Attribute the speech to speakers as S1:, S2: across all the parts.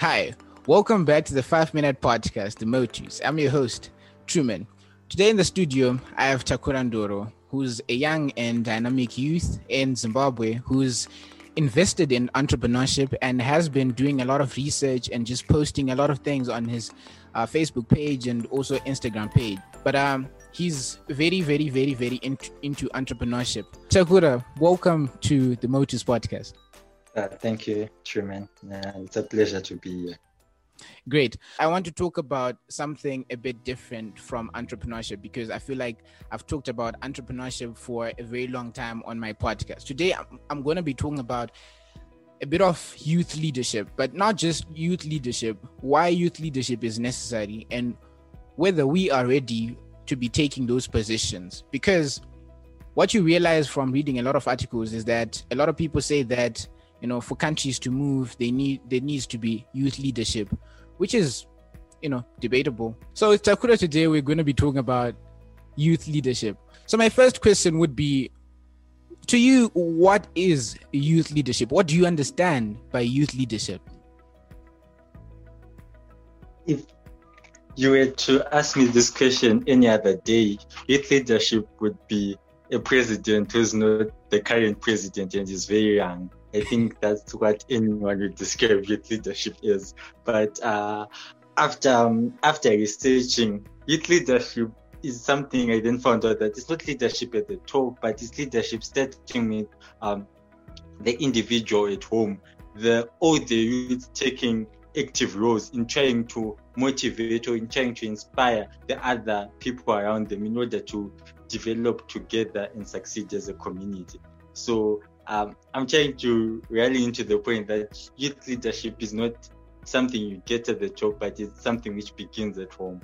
S1: Hi, welcome back to the Five Minute Podcast, The Motus. I'm your host, Truman. Today in the studio, I have Takura Ndoro, who's a young and dynamic youth in Zimbabwe who's invested in entrepreneurship and has been doing a lot of research and just posting a lot of things on his uh, Facebook page and also Instagram page. But um, he's very, very, very, very in- into entrepreneurship. Takura, welcome to the Motus Podcast.
S2: Uh, thank you, Truman. Uh, it's a pleasure to be here.
S1: Great. I want to talk about something a bit different from entrepreneurship because I feel like I've talked about entrepreneurship for a very long time on my podcast. Today, I'm, I'm going to be talking about a bit of youth leadership, but not just youth leadership, why youth leadership is necessary, and whether we are ready to be taking those positions. Because what you realize from reading a lot of articles is that a lot of people say that you know for countries to move they need there needs to be youth leadership which is you know debatable. So with takura today we're going to be talking about youth leadership. So my first question would be to you what is youth leadership? What do you understand by youth leadership?
S2: If you were to ask me this question any other day youth leadership would be a president who's not the current president and is very young I think that's what anyone would describe youth leadership is. But uh, after um, after researching, youth leadership is something I then found out that it's not leadership at the top, but it's leadership starting with um, the individual at home, the all the youth taking active roles in trying to motivate or in trying to inspire the other people around them in order to develop together and succeed as a community. So um, I'm trying to rally into the point that youth leadership is not something you get at the top, but it's something which begins at home.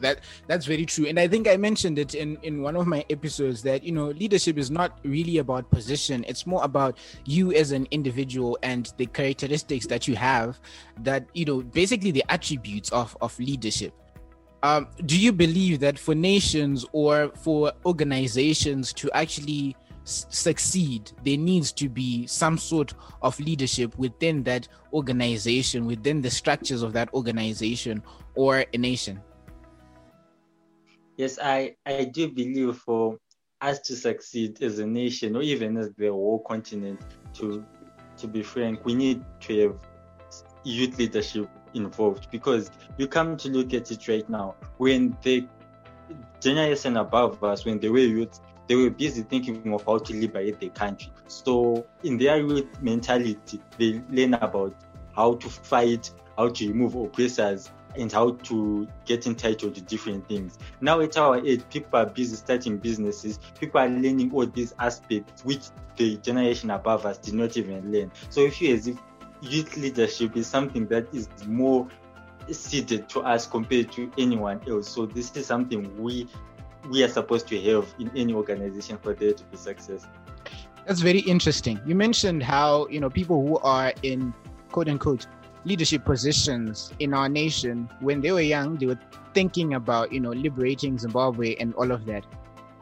S1: That that's very true, and I think I mentioned it in in one of my episodes that you know leadership is not really about position; it's more about you as an individual and the characteristics that you have. That you know, basically the attributes of of leadership. Um, do you believe that for nations or for organizations to actually succeed, there needs to be some sort of leadership within that organization, within the structures of that organization or a nation.
S2: Yes, I, I do believe for us to succeed as a nation or even as the whole continent, to to be frank, we need to have youth leadership involved because you come to look at it right now when the generation above us, when they were youth, they were busy thinking of how to liberate the country. So in their youth mentality, they learn about how to fight, how to remove oppressors, and how to get entitled to different things. Now at our age, people are busy starting businesses. People are learning all these aspects which the generation above us did not even learn. So if you as if youth leadership is something that is more suited to us compared to anyone else. So this is something we we are supposed to have in any organization for there to be success.
S1: That's very interesting. You mentioned how you know people who are in quote unquote leadership positions in our nation when they were young they were thinking about you know liberating Zimbabwe and all of that.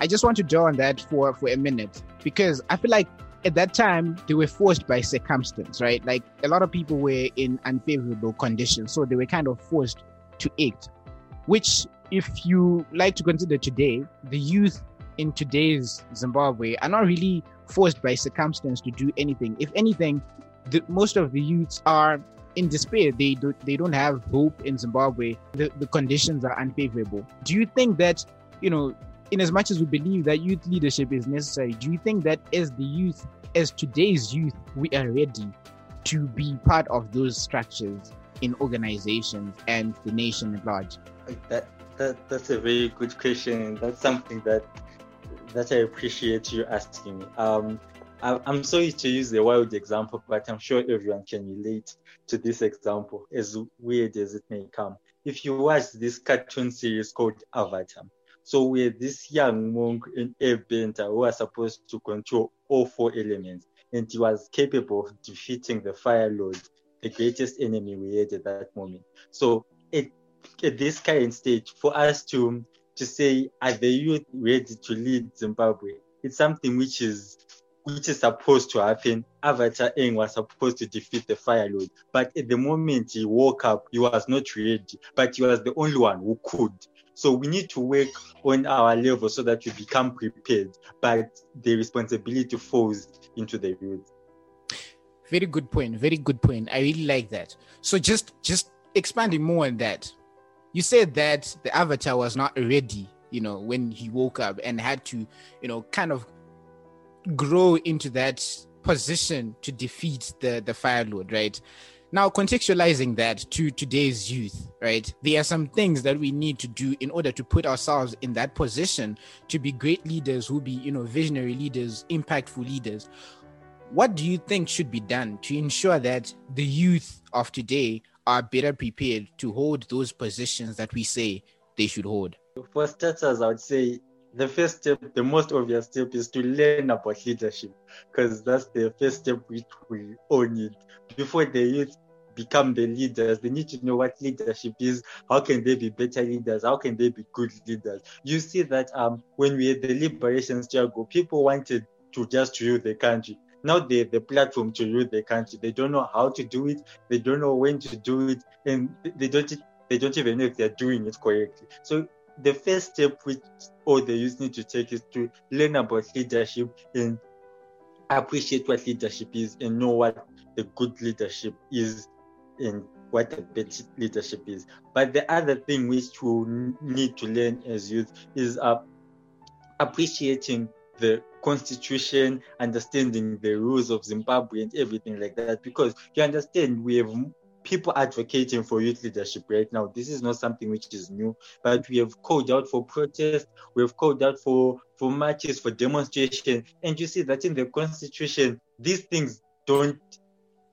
S1: I just want to draw on that for for a minute because I feel like at that time they were forced by circumstance, right? Like a lot of people were in unfavorable conditions, so they were kind of forced to act, which if you like to consider today, the youth in today's Zimbabwe are not really forced by circumstance to do anything. If anything, the, most of the youths are in despair. They do, they don't have hope in Zimbabwe. The, the conditions are unfavorable. Do you think that, you know, in as much as we believe that youth leadership is necessary, do you think that as the youth, as today's youth, we are ready to be part of those structures in organizations and the nation at large?
S2: That that that's a very good question, and that's something that that I appreciate you asking me. Um, I, I'm sorry to use a wild example, but I'm sure everyone can relate to this example, as weird as it may come. If you watch this cartoon series called Avatar, so we're this young monk in Airbender who was supposed to control all four elements, and he was capable of defeating the Fire Lord, the greatest enemy we had at that moment. So it at this current stage for us to to say are the youth ready to lead Zimbabwe? It's something which is which is supposed to happen. Avatar Aang was supposed to defeat the Fire Lord, but at the moment he woke up, he was not ready, but he was the only one who could. So we need to work on our level so that we become prepared, but the responsibility falls into the youth.
S1: Very good point. Very good point. I really like that. So just just expanding more on that. You said that the avatar was not ready, you know, when he woke up and had to, you know, kind of grow into that position to defeat the the fire lord right? Now contextualizing that to today's youth right there are some things that we need to do in order to put ourselves in that position to be great leaders who be you know visionary leaders impactful leaders. What do you think should be done to ensure that the youth of today are better prepared to hold those positions that we say they should hold
S2: for starters i would say the first step, the most obvious step is to learn about leadership because that's the first step which we all need. Before the youth become the leaders, they need to know what leadership is, how can they be better leaders, how can they be good leaders. You see that um, when we had the liberation struggle, people wanted to just rule the country. Now they the platform to rule the country. They don't know how to do it, they don't know when to do it, and they don't they don't even know if they're doing it correctly. So the first step which all the youth need to take is to learn about leadership and appreciate what leadership is and know what the good leadership is and what the bad leadership is. But the other thing which we need to learn as youth is uh, appreciating the constitution, understanding the rules of Zimbabwe and everything like that. Because you understand, we have people advocating for youth leadership right now. This is not something which is new, but we have called out for protest, we have called out for, for marches, for demonstration. And you see that in the constitution, these things don't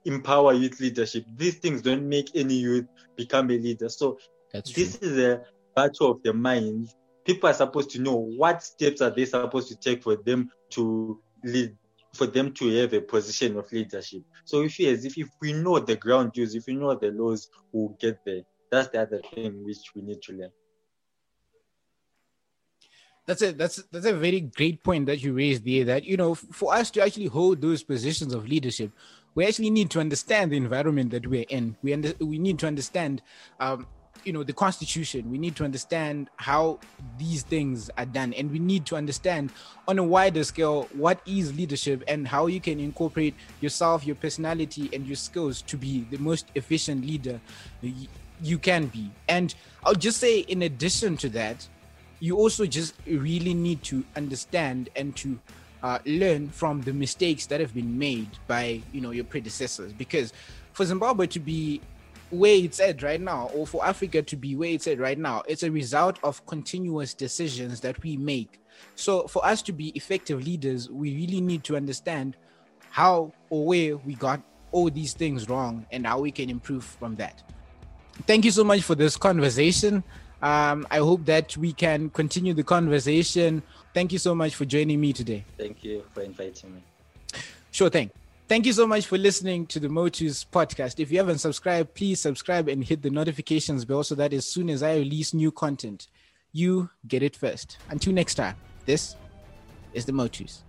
S2: empower youth leadership. These things don't make any youth become a leader. So That's this true. is a battle of the minds. People are supposed to know what steps are they supposed to take for them to lead for them to have a position of leadership. So if as if, if we know the ground rules, if we know the laws, we'll get there. That's the other thing which we need to learn.
S1: That's a that's that's a very great point that you raised there. That you know, for us to actually hold those positions of leadership, we actually need to understand the environment that we're in. We under, we need to understand um, you know the constitution we need to understand how these things are done. And we need to understand on a wider scale what is leadership and how you can incorporate yourself your personality and your skills to be the most efficient leader you can be. And i'll just say in addition to that you also just really need to understand and to uh, learn from the mistakes that have been made by you know your predecessors. Because for zimbabwe to be where it's at right now, or for Africa to be where it's at right now, it's a result of continuous decisions that we make. So, for us to be effective leaders, we really need to understand how or where we got all these things wrong and how we can improve from that. Thank you so much for this conversation. Um, I hope that we can continue the conversation. Thank you so much for joining me today.
S2: Thank you for inviting me.
S1: Sure thing. Thank you so much for listening to the Motus podcast. If you haven't subscribed, please subscribe and hit the notifications bell so that as soon as I release new content, you get it first. Until next time, this is the Motus.